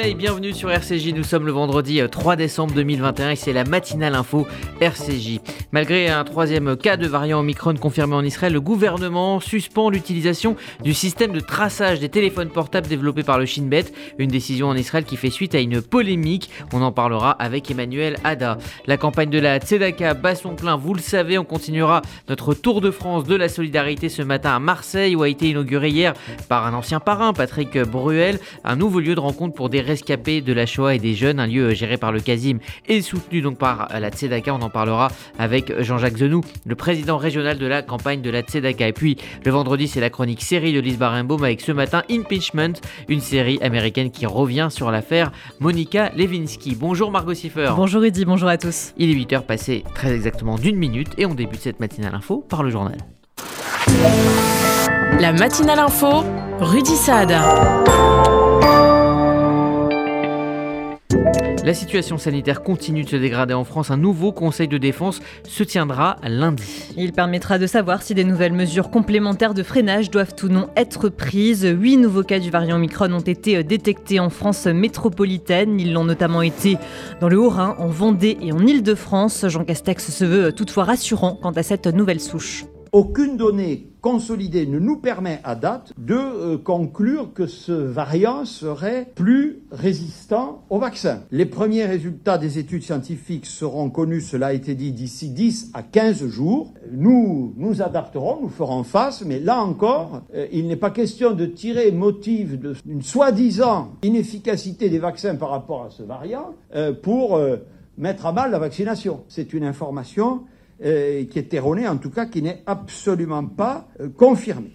réveil, bienvenue sur RCJ. Nous sommes le vendredi 3 euh, décembre 2021 et c'est la matinale info RCJ. Malgré un troisième cas de variant Omicron confirmé en Israël, le gouvernement suspend l'utilisation du système de traçage des téléphones portables développé par le Shin Bet. Une décision en Israël qui fait suite à une polémique. On en parlera avec Emmanuel Ada. La campagne de la Tzedaka bat son plein, vous le savez. On continuera notre tour de France de la solidarité ce matin à Marseille où a été inauguré hier par un ancien parrain, Patrick Bruel, un nouveau lieu de rencontre pour des rescapés de la Shoah et des jeunes, un lieu géré par le Kazim et soutenu donc par la Tzedaka. On en parlera avec Jean-Jacques Zenou, le président régional de la campagne de la Tzedaka. Et puis le vendredi, c'est la chronique série de Lise Barenbaum avec ce matin Impeachment, une série américaine qui revient sur l'affaire Monica Lewinsky. Bonjour Margot Siffer. Bonjour Eddy, bonjour à tous. Il est 8h passé très exactement d'une minute et on débute cette matinale info par le journal. La matinale info, Rudy Saad. La situation sanitaire continue de se dégrader en France. Un nouveau conseil de défense se tiendra lundi. Il permettra de savoir si des nouvelles mesures complémentaires de freinage doivent ou non être prises. Huit nouveaux cas du variant Omicron ont été détectés en France métropolitaine. Ils l'ont notamment été dans le Haut-Rhin, en Vendée et en Île-de-France. Jean Castex se veut toutefois rassurant quant à cette nouvelle souche. Aucune donnée consolidée ne nous permet à date de euh, conclure que ce variant serait plus résistant au vaccin. Les premiers résultats des études scientifiques seront connus, cela a été dit, d'ici 10 à 15 jours. Nous nous adapterons, nous ferons face, mais là encore, euh, il n'est pas question de tirer motif d'une soi-disant inefficacité des vaccins par rapport à ce variant euh, pour mettre à mal la vaccination. C'est une information euh, qui est erroné, en tout cas qui n'est absolument pas euh, confirmé.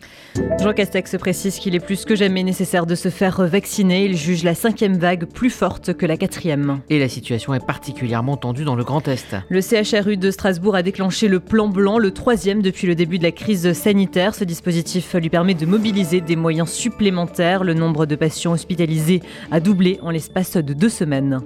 Jean Castex précise qu'il est plus que jamais nécessaire de se faire vacciner. Il juge la cinquième vague plus forte que la quatrième. Et la situation est particulièrement tendue dans le Grand Est. Le CHRU de Strasbourg a déclenché le plan blanc, le troisième depuis le début de la crise sanitaire. Ce dispositif lui permet de mobiliser des moyens supplémentaires. Le nombre de patients hospitalisés a doublé en l'espace de deux semaines.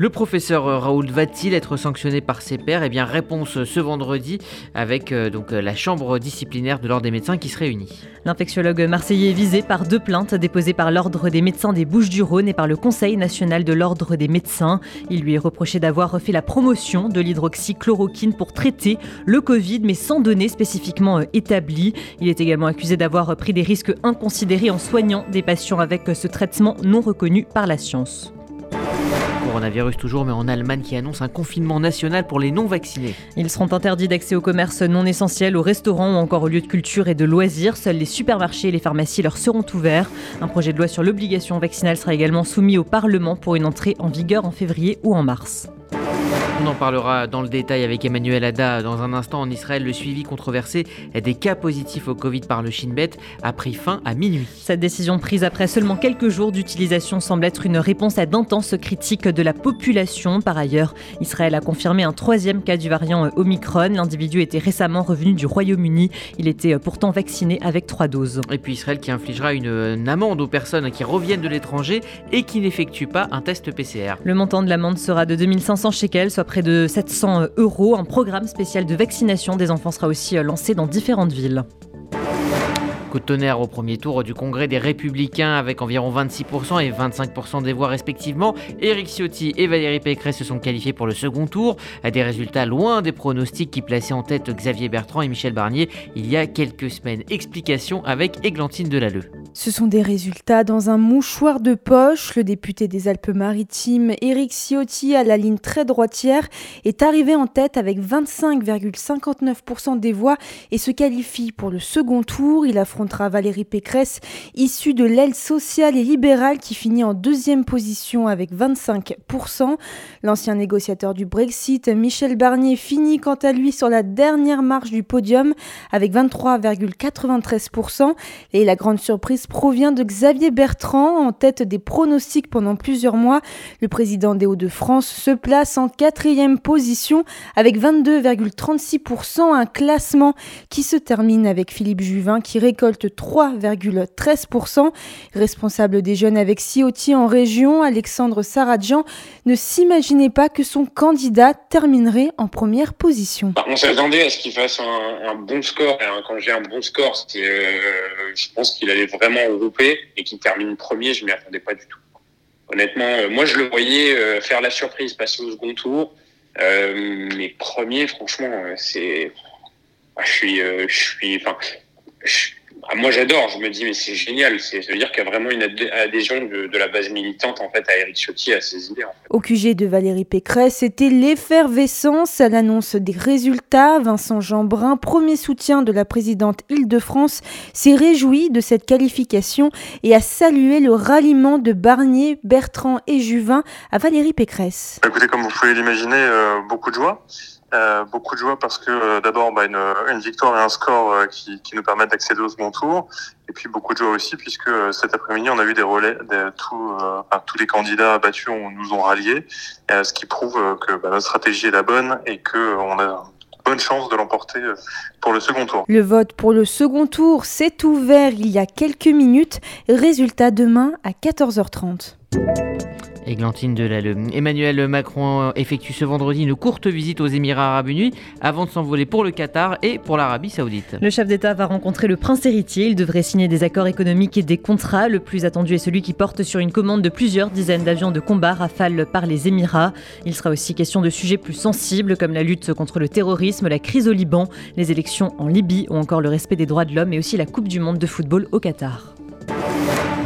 Le professeur Raoul va-t-il être sanctionné par ses pairs? Eh bien, réponse ce vendredi avec euh, donc la chambre disciplinaire de l'ordre des médecins qui se réunit. L'infectiologue marseillais est visé par deux plaintes déposées par l'ordre des médecins des Bouches-du-Rhône et par le Conseil national de l'ordre des médecins. Il lui est reproché d'avoir fait la promotion de l'hydroxychloroquine pour traiter le Covid, mais sans données spécifiquement euh, établies. Il est également accusé d'avoir pris des risques inconsidérés en soignant des patients avec ce traitement non reconnu par la science coronavirus toujours, mais en Allemagne qui annonce un confinement national pour les non-vaccinés. Ils seront interdits d'accès au commerce non essentiel, aux restaurants ou encore aux lieux de culture et de loisirs. Seuls les supermarchés et les pharmacies leur seront ouverts. Un projet de loi sur l'obligation vaccinale sera également soumis au Parlement pour une entrée en vigueur en février ou en mars. On en parlera dans le détail avec Emmanuel Ada dans un instant. En Israël, le suivi controversé des cas positifs au Covid par le Shin Bet a pris fin à minuit. Cette décision prise après seulement quelques jours d'utilisation semble être une réponse à d'intenses critiques de la population. Par ailleurs, Israël a confirmé un troisième cas du variant Omicron. L'individu était récemment revenu du Royaume-Uni. Il était pourtant vacciné avec trois doses. Et puis Israël qui infligera une, amende aux personnes qui reviennent de l'étranger et qui n'effectuent pas un test PCR. Le montant de l'amende sera de 2500 shekels, soit près de 700 euros. Un programme spécial de vaccination des enfants sera aussi euh, lancé dans différentes villes. Coup de tonnerre au premier tour du Congrès des Républicains avec environ 26% et 25% des voix respectivement. Éric Ciotti et Valérie Pécresse se sont qualifiés pour le second tour. À des résultats loin des pronostics qui plaçaient en tête Xavier Bertrand et Michel Barnier il y a quelques semaines. Explication avec Églantine Delalleux. Ce sont des résultats dans un mouchoir de poche. Le député des Alpes-Maritimes, Éric Ciotti, à la ligne très droitière, est arrivé en tête avec 25,59% des voix et se qualifie pour le second tour. Il affronte Valérie Pécresse, issue de l'aile sociale et libérale qui finit en deuxième position avec 25%. L'ancien négociateur du Brexit, Michel Barnier, finit quant à lui sur la dernière marche du podium avec 23,93%. Et la grande surprise provient de Xavier Bertrand, en tête des pronostics pendant plusieurs mois. Le président des Hauts-de-France se place en quatrième position avec 22,36%, un classement qui se termine avec Philippe Juvin qui récolte 3,13%. Responsable des jeunes avec Ciotti en région, Alexandre Saradjan ne s'imaginait pas que son candidat terminerait en première position. On s'attendait à ce qu'il fasse un, bon score. Quand j'ai un bon score, euh, je pense qu'il allait vraiment regrouper et qu'il termine premier, je m'y attendais pas du tout. honnêtement, moi je le voyais faire la surprise, passer au second tour. mais premier, franchement, c'est, je suis, je suis, enfin, ah, moi, j'adore. Je me dis, mais c'est génial. Ça veut dire qu'il y a vraiment une adhésion de, la base militante en fait à Eric Ciotti à ses idées. Au QG de Valérie Pécresse, c'était l'effervescence à l'annonce des résultats. Vincent Jeanbrun, premier soutien de la présidente Île-de-France, s'est réjoui de cette qualification et a salué le ralliement de Barnier, Bertrand et Juvin à Valérie Pécresse. Écoutez, comme vous pouvez l'imaginer, euh, beaucoup de joie. Euh, beaucoup de joie parce que euh, d'abord bah, une, victoire et un score euh, qui, nous permettent d'accéder au second tour et puis beaucoup de joie aussi puisque cet après-midi on a eu des relais tous les candidats battus nous ont ralliés ce qui prouve que bah, notre stratégie est la bonne et que on a bonne chance de l'emporter pour le second tour. Le vote pour le second tour s'est ouvert il y a quelques minutes. Résultat demain à 14h30. Églantine. Emmanuel Macron effectue ce vendredi une courte visite aux Émirats Arabes Unis avant de s'envoler pour le Qatar et pour l'Arabie Saoudite. Le chef d'État va rencontrer le prince héritier. Il devrait signer des accords économiques et des contrats. Le plus attendu est celui qui porte sur une commande de plusieurs dizaines d'avions de combat rafales par les Émirats. Il sera aussi question de sujets plus sensibles comme la lutte contre le terrorisme, la crise au Liban, les élections en Libye ou encore le respect des droits de l'homme et aussi la Coupe du monde de football au Qatar.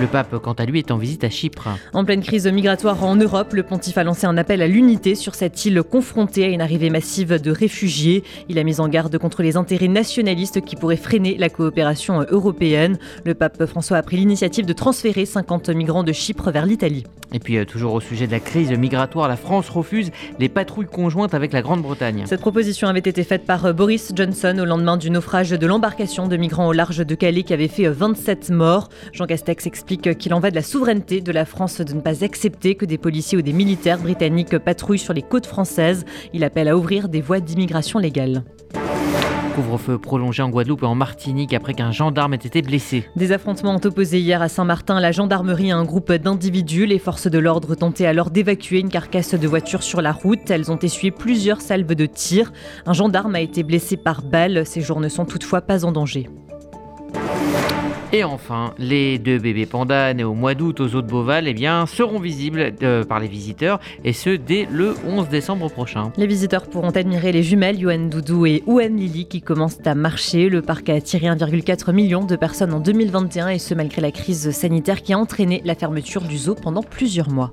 Le pape, quant à lui, est en visite à Chypre. En pleine crise migratoire en Europe, le pontife a lancé un appel à l'unité sur cette île confrontée à une arrivée massive de réfugiés. Il a mis en garde contre les intérêts nationalistes qui pourraient freiner la coopération européenne. Le pape François a pris l'initiative de transférer 50 migrants de Chypre vers l'Italie. Et puis, euh, toujours au sujet de la crise migratoire, la France refuse les patrouilles conjointes avec la Grande-Bretagne. Cette proposition avait été faite par euh, Boris Johnson au lendemain du naufrage de l'embarcation de migrants au large de Calais qui avait fait 27 euh, morts. Jean Castex explique qu'il en va de la souveraineté de la France de ne pas accepter que des policiers ou des militaires britanniques patrouillent sur les côtes françaises. Il appelle à ouvrir des voies d'immigration légale. Couvre-feu prolongé en Guadeloupe et en Martinique après qu'un gendarme ait été blessé. Des affrontements ont opposé hier à Saint-Martin la gendarmerie à un groupe d'individus. Les forces de l'ordre tentaient alors d'évacuer une carcasse de voiture sur la route. Elles ont essuyé plusieurs salves de tir. Un gendarme a été blessé par balle. Ses jours ne sont toutefois pas en danger. Et enfin, les deux bébés pandas nés au mois d'août aux eaux de Beauval eh seront visibles euh, par les visiteurs, et ce dès le 11 décembre prochain. Les visiteurs pourront admirer les jumelles Yuan Doudou et Ouen Lily qui commencent à marcher. Le parc a attiré 1,4 million de personnes en 2021, et ce malgré la crise sanitaire qui a entraîné la fermeture du zoo pendant plusieurs mois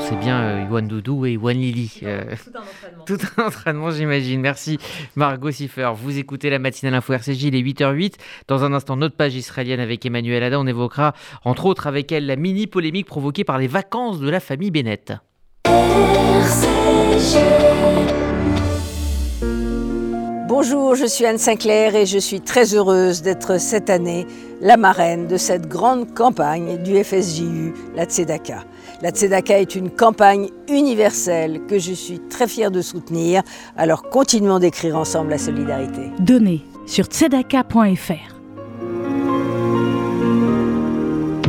c'est bien euh, Yuan Doudou et Yuan Lily. Euh, tout un entraînement. Tout un entraînement, j'imagine. Merci Margot Siffer. Vous écoutez la matinale info RCJ, il est 8h08. Dans un instant, notre page israélienne avec Emmanuel Ada. On évoquera entre autres avec elle la mini polémique provoquée par les vacances de la famille Bennett. Bonjour, je suis Anne Sinclair et je suis très heureuse d'être cette année la marraine de cette grande campagne du FSJU, la Tzedaka. La Tzedaka est une campagne universelle que je suis très fière de soutenir, alors continuons d'écrire ensemble la solidarité. Donnez sur tzedaka.fr.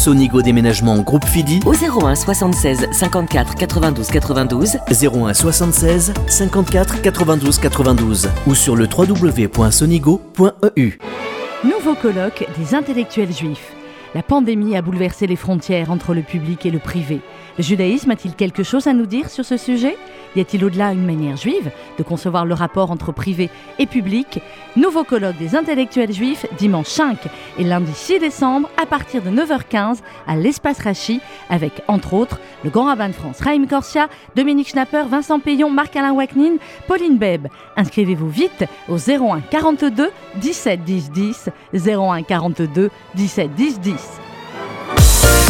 Sonigo Déménagement Groupe Fidi au 01 76 54 92 92 01 76 54 92 92 ou sur le www.sonigo.com Nouveau colloque des intellectuels juifs. La pandémie a bouleversé les frontières entre le public et le privé. Le judaïsme a-t-il quelque chose à nous dire sur ce sujet? Y a-t-il au-delà une manière juive de concevoir le rapport entre privé et public? Nouveau colloque des intellectuels juifs dimanche 5 et lundi 6 décembre à partir de 9h15 à l'espace Rachi avec entre autres le grand rabbin de France Raïm Corsia, Dominique Schnapper, Vincent Payon, Marc-Alain Wacknin, Pauline Beb. Inscrivez-vous vite au 01 42 17 10 10 01 42 17 10 10.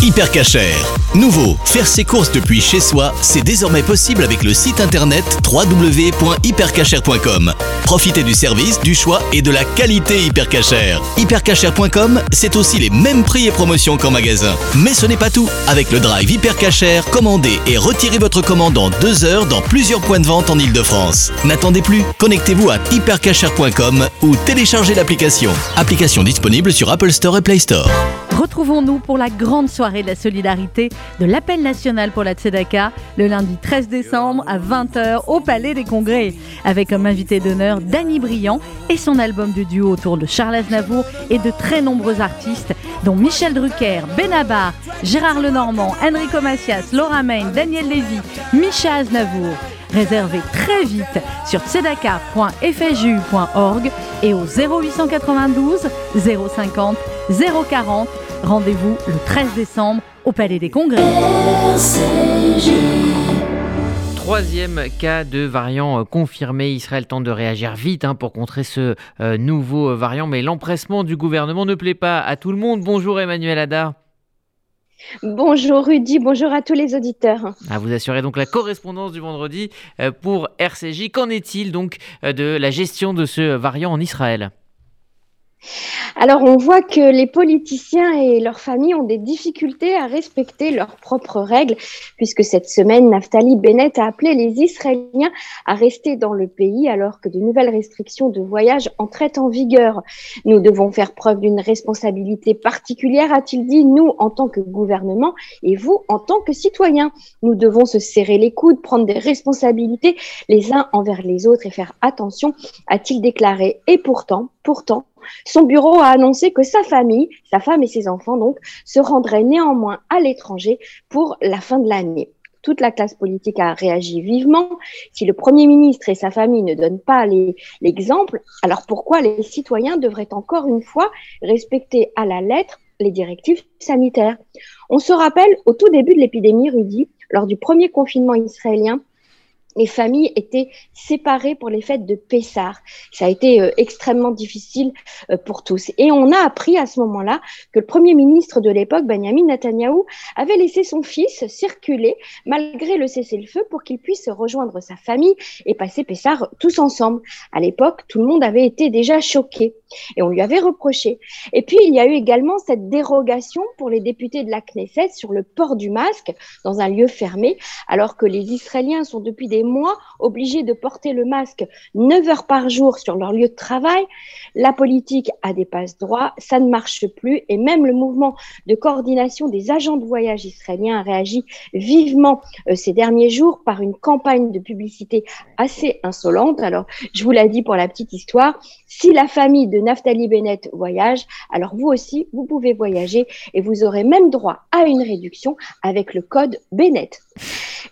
Hyper Cacher. Nouveau, faire ses courses depuis chez soi, c'est désormais possible avec le site internet www.hypercacher.com. Profitez du service, du choix et de la qualité Hypercacher. Hypercacher.com, c'est aussi les mêmes prix et promotions qu'en magasin. Mais ce n'est pas tout. Avec le drive Hypercacher, commandez et retirez votre commande en deux heures dans plusieurs points de vente en Ile-de-France. N'attendez plus, connectez-vous à hypercacher.com ou téléchargez l'application. Application disponible sur Apple Store et Play Store. Retrouvons-nous pour la grande soirée de la solidarité de l'appel national pour la Tzedaka le lundi 13 décembre à 20h au Palais des Congrès avec comme invité d'honneur Danny Briand et son album de duo autour de Charles Aznavour et de très nombreux artistes dont Michel Drucker, Benabar, Gérard Lenormand, Enrico Macias, Laura Main, Daniel Lévy, Micha Aznavour. Réservez très vite sur tzedaka.fju.org et au 0892 050 040 Rendez-vous le 13 décembre au Palais des Congrès. Troisième cas de variant euh, confirmé. Israël tente de réagir vite hein, pour contrer ce euh, nouveau variant, mais l'empressement du gouvernement ne plaît pas à tout le monde. Bonjour Emmanuel Ada. Bonjour Rudy, bonjour à tous les auditeurs. Ah, vous assurez donc la correspondance du vendredi euh, pour RCJ. Qu'en est-il donc de la gestion de ce variant en Israël? Alors, on voit que les politiciens et leurs familles ont des difficultés à respecter leurs propres règles, puisque cette semaine, Naftali Bennett a appelé les Israéliens à rester dans le pays alors que de nouvelles restrictions de voyage entraient en vigueur. Nous devons faire preuve d'une responsabilité particulière, a-t-il dit, nous en tant que gouvernement et vous en tant que citoyens. Nous devons se serrer les coudes, prendre des responsabilités les uns envers les autres et faire attention, a-t-il déclaré. Et pourtant, pourtant, son bureau a annoncé que sa famille, sa femme et ses enfants donc, se rendraient néanmoins à l'étranger pour la fin de l'année. Toute la classe politique a réagi vivement. Si le Premier ministre et sa famille ne donnent pas l'exemple, alors pourquoi les citoyens devraient encore une fois respecter à la lettre les directives sanitaires? On se rappelle, au tout début de l'épidémie, Rudy, lors du premier confinement israélien, les familles étaient séparées pour les fêtes de Pessar. Ça a été euh, extrêmement difficile euh, pour tous. Et on a appris à ce moment-là que le premier ministre de l'époque, Benjamin Netanyahu, avait laissé son fils circuler malgré le cessez-le-feu pour qu'il puisse rejoindre sa famille et passer Pessar tous ensemble. À l'époque, tout le monde avait été déjà choqué et on lui avait reproché. Et puis, il y a eu également cette dérogation pour les députés de la Knesset sur le port du masque dans un lieu fermé, alors que les Israéliens sont depuis des mois obligés de porter le masque 9 heures par jour sur leur lieu de travail. La politique a des passe-droits, ça ne marche plus et même le mouvement de coordination des agents de voyage israéliens a réagi vivement euh, ces derniers jours par une campagne de publicité assez insolente. Alors, je vous l'ai dit pour la petite histoire, si la famille de Naftali Bennett voyage, alors vous aussi, vous pouvez voyager et vous aurez même droit à une réduction avec le code Bennett.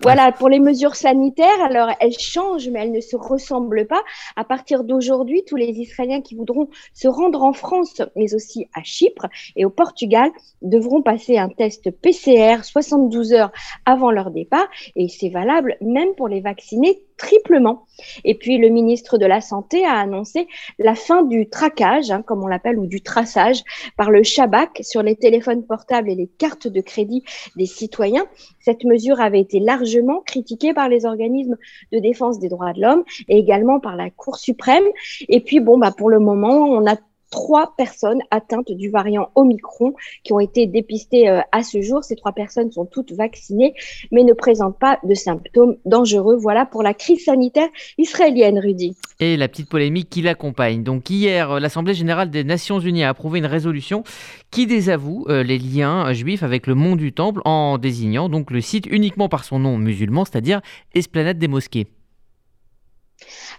Voilà pour les mesures sanitaires. Alors, elles changent, mais elles ne se ressemblent pas. À partir d'aujourd'hui, tous les Israéliens qui voudront se rendre en France, mais aussi à Chypre et au Portugal, devront passer un test PCR 72 heures avant leur départ. Et c'est valable même pour les vaccinés triplement. Et puis le ministre de la Santé a annoncé la fin du traquage, hein, comme on l'appelle, ou du traçage par le Shabak sur les téléphones portables et les cartes de crédit des citoyens. Cette mesure avait été largement critiquée par les organismes de défense des droits de l'homme et également par la Cour suprême. Et puis bon, bah pour le moment, on a trois personnes atteintes du variant Omicron qui ont été dépistées euh, à ce jour. Ces trois personnes sont toutes vaccinées, mais ne présentent pas de symptômes dangereux. Voilà pour la crise sanitaire israélienne, Rudy. Et la petite polémique qui l'accompagne. Donc hier, euh, l'Assemblée générale des Nations unies a approuvé une résolution qui désavoue euh, les liens juifs avec le mont du Temple en désignant donc le site uniquement par son nom musulman, c'est-à-dire Esplanade des mosquées.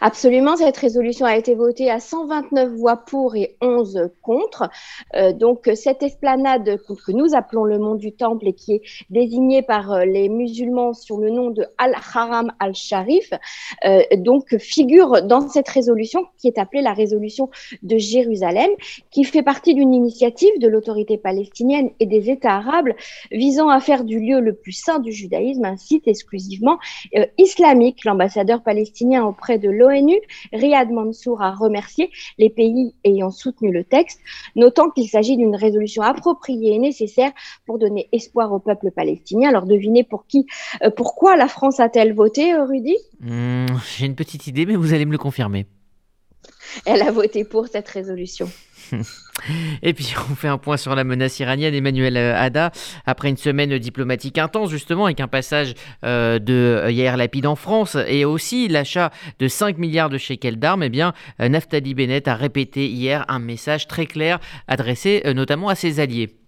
Absolument, cette résolution a été votée à 129 voix pour et 11 contre. Euh, donc cette esplanade que nous appelons le mont du Temple et qui est désignée par euh, les musulmans sur le nom de Al-Haram al-Sharif, euh, donc figure dans cette résolution qui est appelée la résolution de Jérusalem, qui fait partie d'une initiative de l'autorité palestinienne et des États arabes visant à faire du lieu le plus saint du judaïsme un site exclusivement islamique. L'ambassadeur palestinien auprès auprès de l'ONU. Riyad Mansour a remercié les pays ayant soutenu le texte, notant qu'il s'agit d'une résolution appropriée et nécessaire pour donner espoir au peuple palestinien. Alors devinez pour qui, euh, pourquoi la France a-t-elle voté, euh, Rudy? Hmm, J'ai une petite idée, mais vous allez me le confirmer. Elle a voté pour cette résolution. Et puis on fait un point sur la menace iranienne. Emmanuel euh, Ada, après une semaine diplomatique intense justement, avec un passage euh, de euh, Yair Lapid en France et aussi l'achat de 5 milliards de shekels d'armes, eh bien Naftali Bennett a répété hier un message très clair adressé notamment à ses alliés.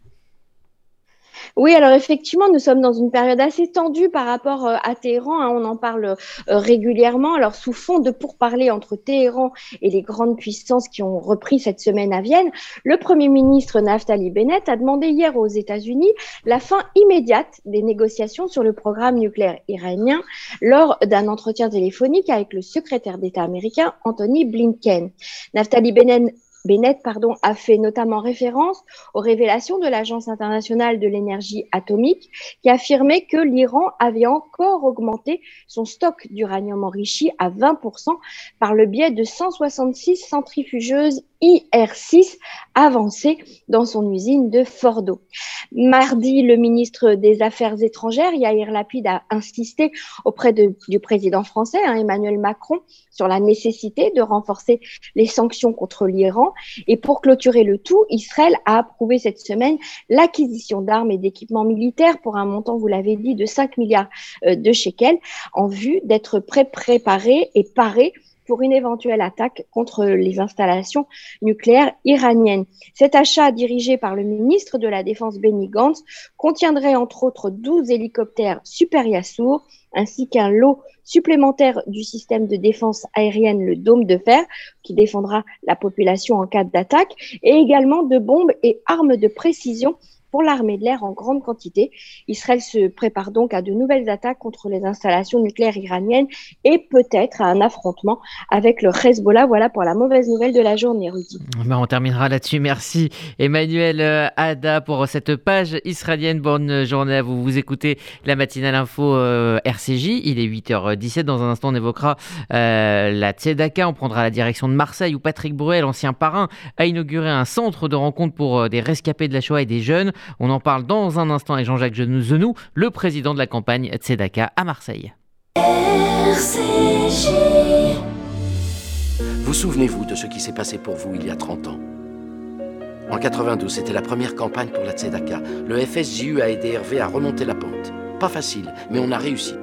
Oui, alors effectivement, nous sommes dans une période assez tendue par rapport euh, à Téhéran. Hein, on en parle euh, régulièrement. Alors, sous fond de pourparlers entre Téhéran et les grandes puissances qui ont repris cette semaine à Vienne, le Premier ministre Naftali Bennett a demandé hier aux États-Unis la fin immédiate des négociations sur le programme nucléaire iranien lors d'un entretien téléphonique avec le secrétaire d'État américain Anthony Blinken. Naftali Bennett Bennett pardon, a fait notamment référence aux révélations de l'Agence internationale de l'énergie atomique qui affirmait que l'Iran avait encore augmenté son stock d'uranium enrichi à 20% par le biais de 166 centrifugeuses IR6 avancées dans son usine de Fordo. Mardi, le ministre des Affaires étrangères, Yair Lapid, a insisté auprès du président français, hein, Emmanuel Macron, sur la nécessité de renforcer les sanctions contre l'Iran. Et pour clôturer le tout, Israël a approuvé cette semaine l'acquisition d'armes et d'équipements militaires pour un montant, vous l'avez dit, de 5 milliards euh, de shekels en vue d'être pré préparé et paré pour une éventuelle attaque contre les installations nucléaires iraniennes. Cet achat dirigé par le ministre de la Défense Benny Gantz contiendrait entre autres 12 hélicoptères Super Yasour ainsi qu'un lot supplémentaire du système de défense aérienne, le dôme de fer, qui défendra la population en cas d'attaque, et également de bombes et armes de précision pour l'armée de l'air en grande quantité. Israël se prépare donc à de nouvelles attaques contre les installations nucléaires iraniennes et peut-être à un affrontement avec le Hezbollah. Voilà pour la mauvaise nouvelle de la journée, Rudy. Ben, on terminera là-dessus. Merci Emmanuel euh, Ada pour cette page israélienne. Bonne journée à vous. Vous écoutez la matinale info euh, RCJ. Il est 8h17. Dans un instant, on évoquera euh, la Tzedaka. On prendra la direction de Marseille où Patrick Bruel, ancien parrain, a inauguré un centre de rencontre pour des rescapés de la Shoah et des jeunes. On en parle dans un instant avec Jean-Jacques Zenou, le président de la campagne Tzedaka à Marseille. Vous souvenez-vous de ce qui s'est passé pour vous il y a 30 ans? En 92, c'était la première campagne pour la Tzedaka. Le FSJU a aidé Hervé à remonter la pente. Pas facile, mais on a réussi.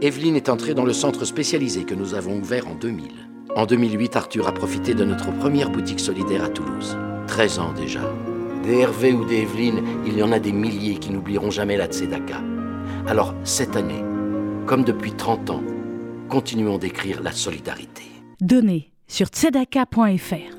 Evelyne est entrée dans le centre spécialisé que nous avons ouvert en 2000. En 2008, Arthur a profité de notre première boutique solidaire à Toulouse. 13 ans déjà. Des Hervé ou des Evelyne, il y en a des milliers qui n'oublieront jamais la Tzedaka. Alors, cette année, comme depuis 30 ans, continuons d'écrire la solidarité. Donnez sur tzedaka.fr.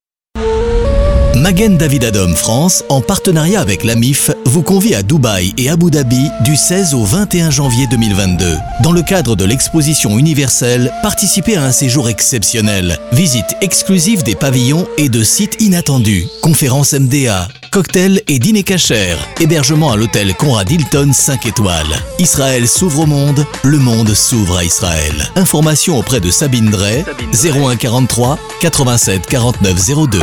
Magen David Adom France, en partenariat avec l'AMIF, vous convie à Dubaï et Abu Dhabi du 16 au 21 janvier 2022. Dans le cadre de l'exposition universelle, participez à un séjour exceptionnel. Visite exclusive des pavillons et de sites inattendus. Conférences MDA, cocktails et dîner cachers. Hébergement à l'hôtel Conrad Hilton 5 étoiles. Israël s'ouvre au monde, le monde s'ouvre à Israël. Information auprès de Sabine Drey, 01 43 87 49 02.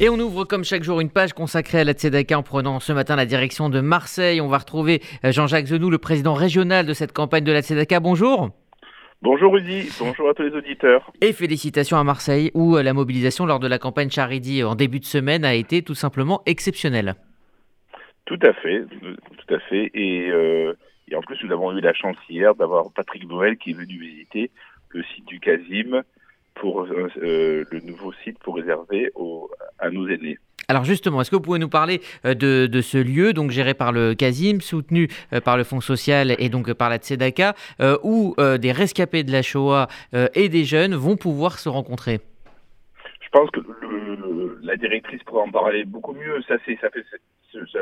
Et on ouvre comme chaque jour une page consacrée à la Tzedaka en prenant ce matin la direction de Marseille. On va retrouver euh, Jean-Jacques Zenou, le président régional de cette campagne de la Tzedaka. Bonjour. Bonjour Rudy, bonjour à tous les auditeurs. Et félicitations à Marseille où euh, la mobilisation lors de la campagne Charidi en début de semaine a été tout simplement exceptionnelle. Tout à fait, tout à fait. Et, euh, et en plus, nous avons eu la chance hier d'avoir Patrick Noël qui est venu visiter le site du Casim pour euh, euh, le nouveau site pour réserver aux, à nos aînés. Alors justement, est-ce que vous pouvez nous parler euh, de, ce lieu, donc géré par le Casim, soutenu par le Fonds social et donc par la Tzedaka, où des rescapés de la Shoah et des jeunes vont pouvoir se rencontrer? Je pense que la directrice pourrait en parler beaucoup mieux. Ça, fait, ça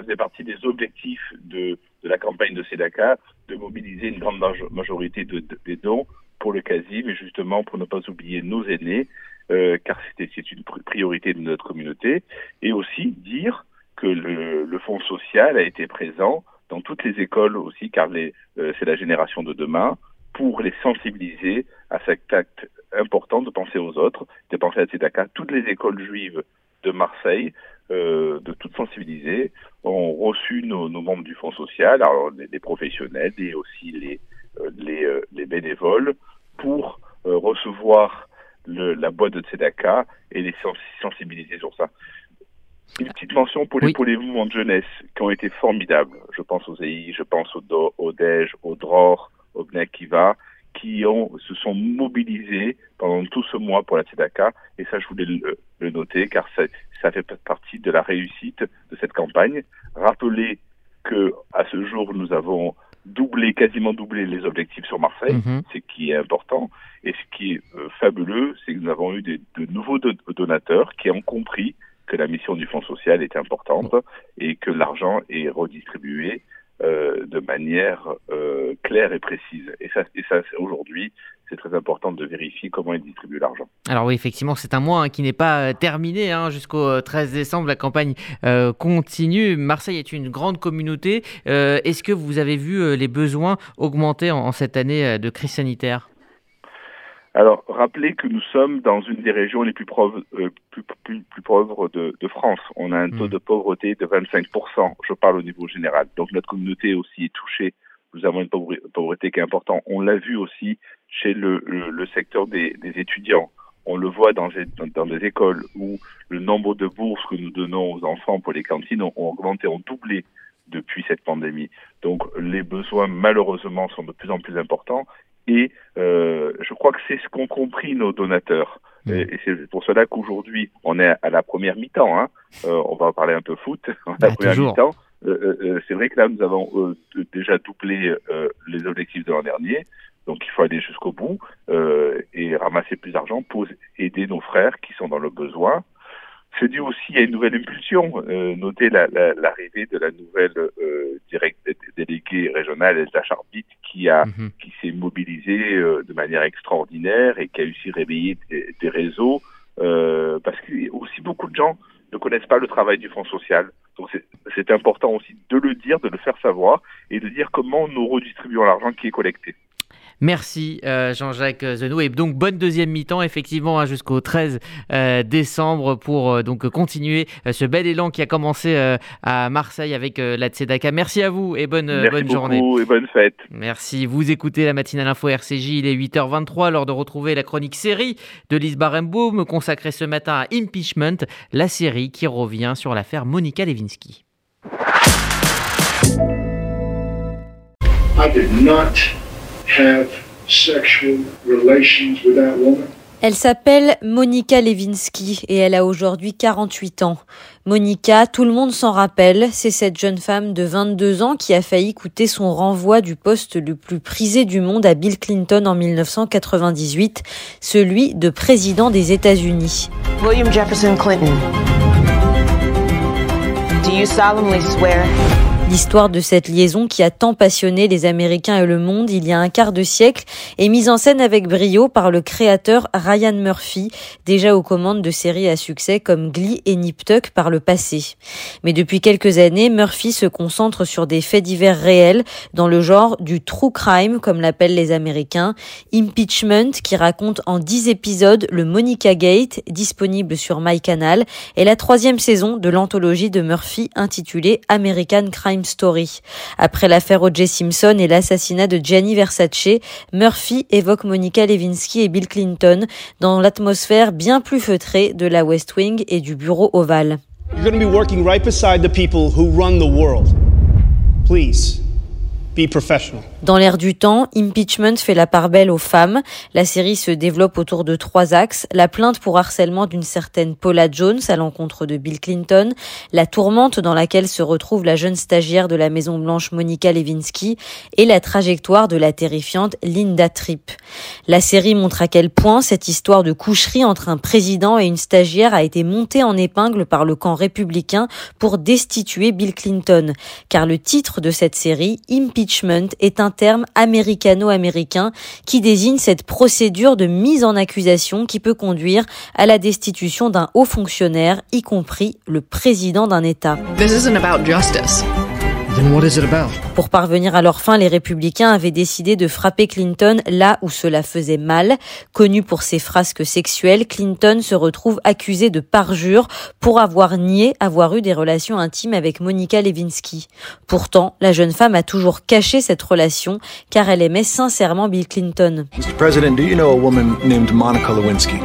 faisait partie des objectifs de, la campagne de Tzedaka, de mobiliser une grande majorité de, de, des dons pour le CASI, mais justement pour ne pas oublier nos aînés, euh, car c'est une priorité de notre communauté, et aussi dire que le, le, Fonds social a été présent dans toutes les écoles aussi, car euh, c'est la génération de demain, pour les sensibiliser à cet acte important de penser aux autres, de penser à Tzedaka. Toutes les écoles juives de Marseille, euh, de toutes sensibiliser, ont reçu nos, nos, membres du Fonds social, alors les, les professionnels et aussi les, euh, les, euh, les, bénévoles pour recevoir le, la boîte de Tzedaka et les sensibiliser sur ça. Une petite mention pour les, oui. pour les mouvements de jeunesse qui ont été formidables. Je pense aux EI, je pense au, Do, au DEJ, au DROR, au Bnei Kiva, qui ont, se sont mobilisés pendant tout ce mois pour la Tzedaka. Et ça, je voulais le, le noter car ça, ça fait partie de la réussite de cette campagne. Rappelez que à ce jour, nous avons doublé, quasiment doublé les objectifs sur Marseille, mm -hmm. ce qui est important. Et ce qui est euh, fabuleux, c'est que nous avons eu des, de nouveaux do donateurs qui ont compris que la mission du Fonds social est importante et que l'argent est redistribué euh, de manière euh, claire et précise. Et ça, et ça aujourd'hui, c'est très important de vérifier comment est distribué l'argent. Alors oui, effectivement, c'est un mois hein, qui n'est pas terminé. Hein, Jusqu'au 13 décembre, la campagne euh, continue. Marseille est une grande communauté. Euh, Est-ce que vous avez vu euh, les besoins augmenter en, en cette année de crise sanitaire? Alors, rappelez que nous sommes dans une des régions les plus, pauvres, euh, plus, plus, plus pauvres de, de, France. On a un taux mmh. de pauvreté de 25%. Je parle au niveau général. Donc, notre communauté aussi est touchée. Nous avons une pauvreté qui est importante. On l'a vu aussi chez le, le, le secteur des, des, étudiants. On le voit dans, dans, des écoles où le nombre de bourses que nous donnons aux enfants pour les cantines ont, ont augmenté, ont doublé depuis cette pandémie. Donc les besoins malheureusement sont de plus en plus importants et euh, je crois que c'est ce qu'ont compris nos donateurs. Mmh. Et, c'est pour cela qu'aujourd'hui, on est à la première mi-temps. Hein. Euh, on va parler un peu foot. à la première mi-temps. Euh, euh, c'est vrai que là, nous avons euh, déjà doublé les objectifs de l'an dernier. Donc, il faut aller jusqu'au bout et ramasser plus d'argent pour aider nos frères qui sont dans le besoin c'est dû aussi à une nouvelle impulsion. Euh, notez l'arrivée la, la, de la nouvelle euh, direct, déléguée régionale Elsa Charbit qui a mm -hmm. qui s'est mobilisée euh, de manière extraordinaire et qui a aussi réveillé des, des réseaux euh, parce que aussi beaucoup de gens ne connaissent pas le travail du Fonds social. Donc c'est important aussi de le dire, de le faire savoir et de dire comment nous redistribuons l'argent qui est collecté. Merci euh, Jean-Jacques Zenou et donc bonne deuxième mi-temps effectivement hein, jusqu'au 13 euh, décembre pour euh, donc continuer euh, ce bel élan qui a commencé euh, à Marseille avec euh, la Tzedaka. Merci à vous et bonne, Merci bonne beaucoup journée. et bonne fête. Merci. Vous écoutez la matinale info RCJ, il est 8h23 lors de retrouver la chronique série de Lise Barembaum consacrée ce matin à Impeachment, la série qui revient sur l'affaire Monica Lewinsky. I did not have sexual relations with that woman? Elle s'appelle Monica Lewinsky et elle a aujourd'hui 48 ans. Monica, tout le monde s'en rappelle, c'est cette jeune femme de 22 ans qui a failli coûter son renvoi du poste le plus prisé du monde à Bill Clinton en 1998, celui de président des États-Unis. William Jefferson Clinton. Do you solemnly swear L'histoire de cette liaison qui a tant passionné les Américains et le monde il y a un quart de siècle est mise en scène avec brio par le créateur Ryan Murphy, déjà aux commandes de séries à succès comme Glee et Nip Tuck par le passé. Mais depuis quelques années, Murphy se concentre sur des faits divers réels dans le genre du true crime comme l'appellent les Américains, Impeachment qui raconte en 10 épisodes le Monica Gate disponible sur MyCanal et la troisième saison de l'anthologie de Murphy intitulée American Crime Story. Après l'affaire O.J. Simpson et l'assassinat de Gianni Versace, Murphy évoque Monica Lewinsky et Bill Clinton dans l'atmosphère bien plus feutrée de la West Wing et du bureau ovale. You're going to be working right beside the people who run the world. Please. Dans l'air du temps, Impeachment fait la part belle aux femmes. La série se développe autour de trois axes. La plainte pour harcèlement d'une certaine Paula Jones à l'encontre de Bill Clinton, la tourmente dans laquelle se retrouve la jeune stagiaire de la Maison Blanche Monica Lewinsky et la trajectoire de la terrifiante Linda Tripp. La série montre à quel point cette histoire de coucherie entre un président et une stagiaire a été montée en épingle par le camp républicain pour destituer Bill Clinton. Car le titre de cette série, Impeachment, est un terme américano-américain qui désigne cette procédure de mise en accusation qui peut conduire à la destitution d'un haut fonctionnaire, y compris le président d'un État. Pour parvenir à leur fin, les républicains avaient décidé de frapper Clinton là où cela faisait mal. Connu pour ses frasques sexuelles, Clinton se retrouve accusé de parjure pour avoir nié avoir eu des relations intimes avec Monica Lewinsky. Pourtant, la jeune femme a toujours caché cette relation car elle aimait sincèrement Bill Clinton. Mr. President, do you know a woman named Monica Lewinsky?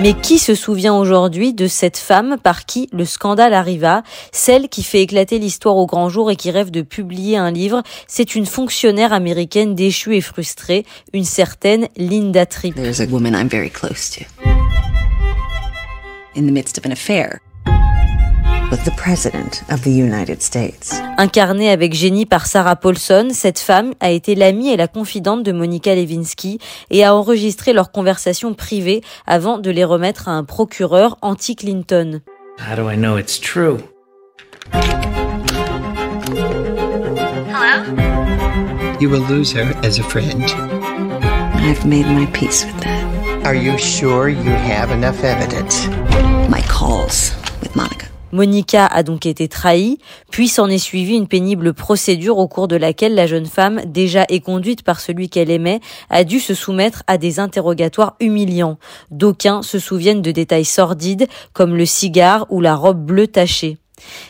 Mais qui se souvient aujourd'hui de cette femme par qui le scandale arriva, celle qui fait éclater l'histoire au grand jour et qui rêve de publier un livre? C'est une fonctionnaire américaine déchue et frustrée, une certaine Linda Tripp. With the President of the United States. Incarnée avec génie par Sarah Paulson, cette femme a été l'amie et la confidente de Monica Lewinsky et a enregistré leurs conversations privées avant de les remettre à un procureur anti-Clinton. How do I know it's true? Hello? You will lose her as a friend. I've made my peace with that. Are you sure you have enough evidence? My calls with Monica. Monica a donc été trahie, puis s'en est suivie une pénible procédure au cours de laquelle la jeune femme, déjà éconduite par celui qu'elle aimait, a dû se soumettre à des interrogatoires humiliants. D'aucuns se souviennent de détails sordides, comme le cigare ou la robe bleue tachée.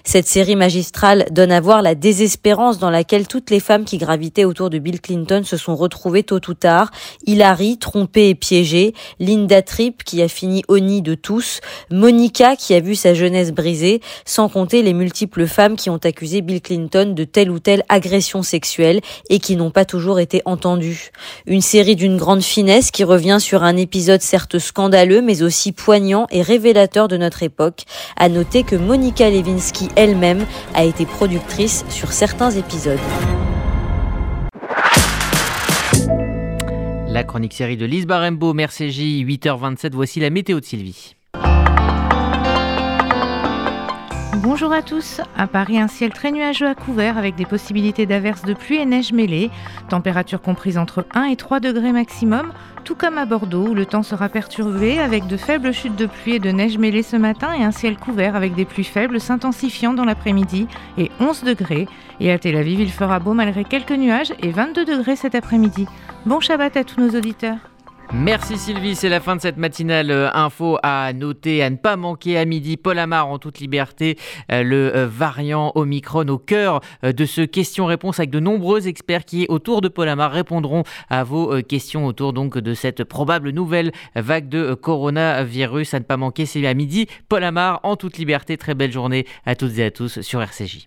Cette série magistrale donne à voir la désespérance dans laquelle toutes les femmes qui gravitaient autour de Bill Clinton se sont retrouvées tôt ou tard. Hillary, trompée et piégée, Linda Tripp qui a fini au nid de tous, Monica qui a vu sa jeunesse brisée, sans compter les multiples femmes qui ont accusé Bill Clinton de telle ou telle agression sexuelle et qui n'ont pas toujours été entendues. Une série d'une grande finesse qui revient sur un épisode certes scandaleux mais aussi poignant et révélateur de notre époque. À noter que Monica Lewinsky elle-même a été productrice sur certains épisodes. La chronique série de Lise Barembo, J 8h27, voici la météo de Sylvie. Bonjour à tous. À Paris, un ciel très nuageux à couvert avec des possibilités d'averses de pluie et neige mêlée. Température comprise entre 1 et 3 degrés maximum, tout comme à Bordeaux où le temps sera perturbé avec de faibles chutes de pluie et de neige mêlée ce matin et un ciel couvert avec des pluies faibles s'intensifiant dans l'après-midi et 11 degrés. Et à Tel Aviv, il fera beau malgré quelques nuages et 22 degrés cet après-midi. Bon Shabbat à tous nos auditeurs. Merci Sylvie, c'est la fin de cette matinale euh, info à noter, à ne pas manquer à midi. Paul Amar en toute liberté, euh, le euh, variant Omicron au cœur de ce question-réponse avec de nombreux experts qui, autour de Paul Amar, répondront à vos questions autour donc de cette probable nouvelle vague de coronavirus. À ne pas manquer, c'est à midi. Paul Amar en toute liberté. Très belle journée à toutes et à tous sur RCJ.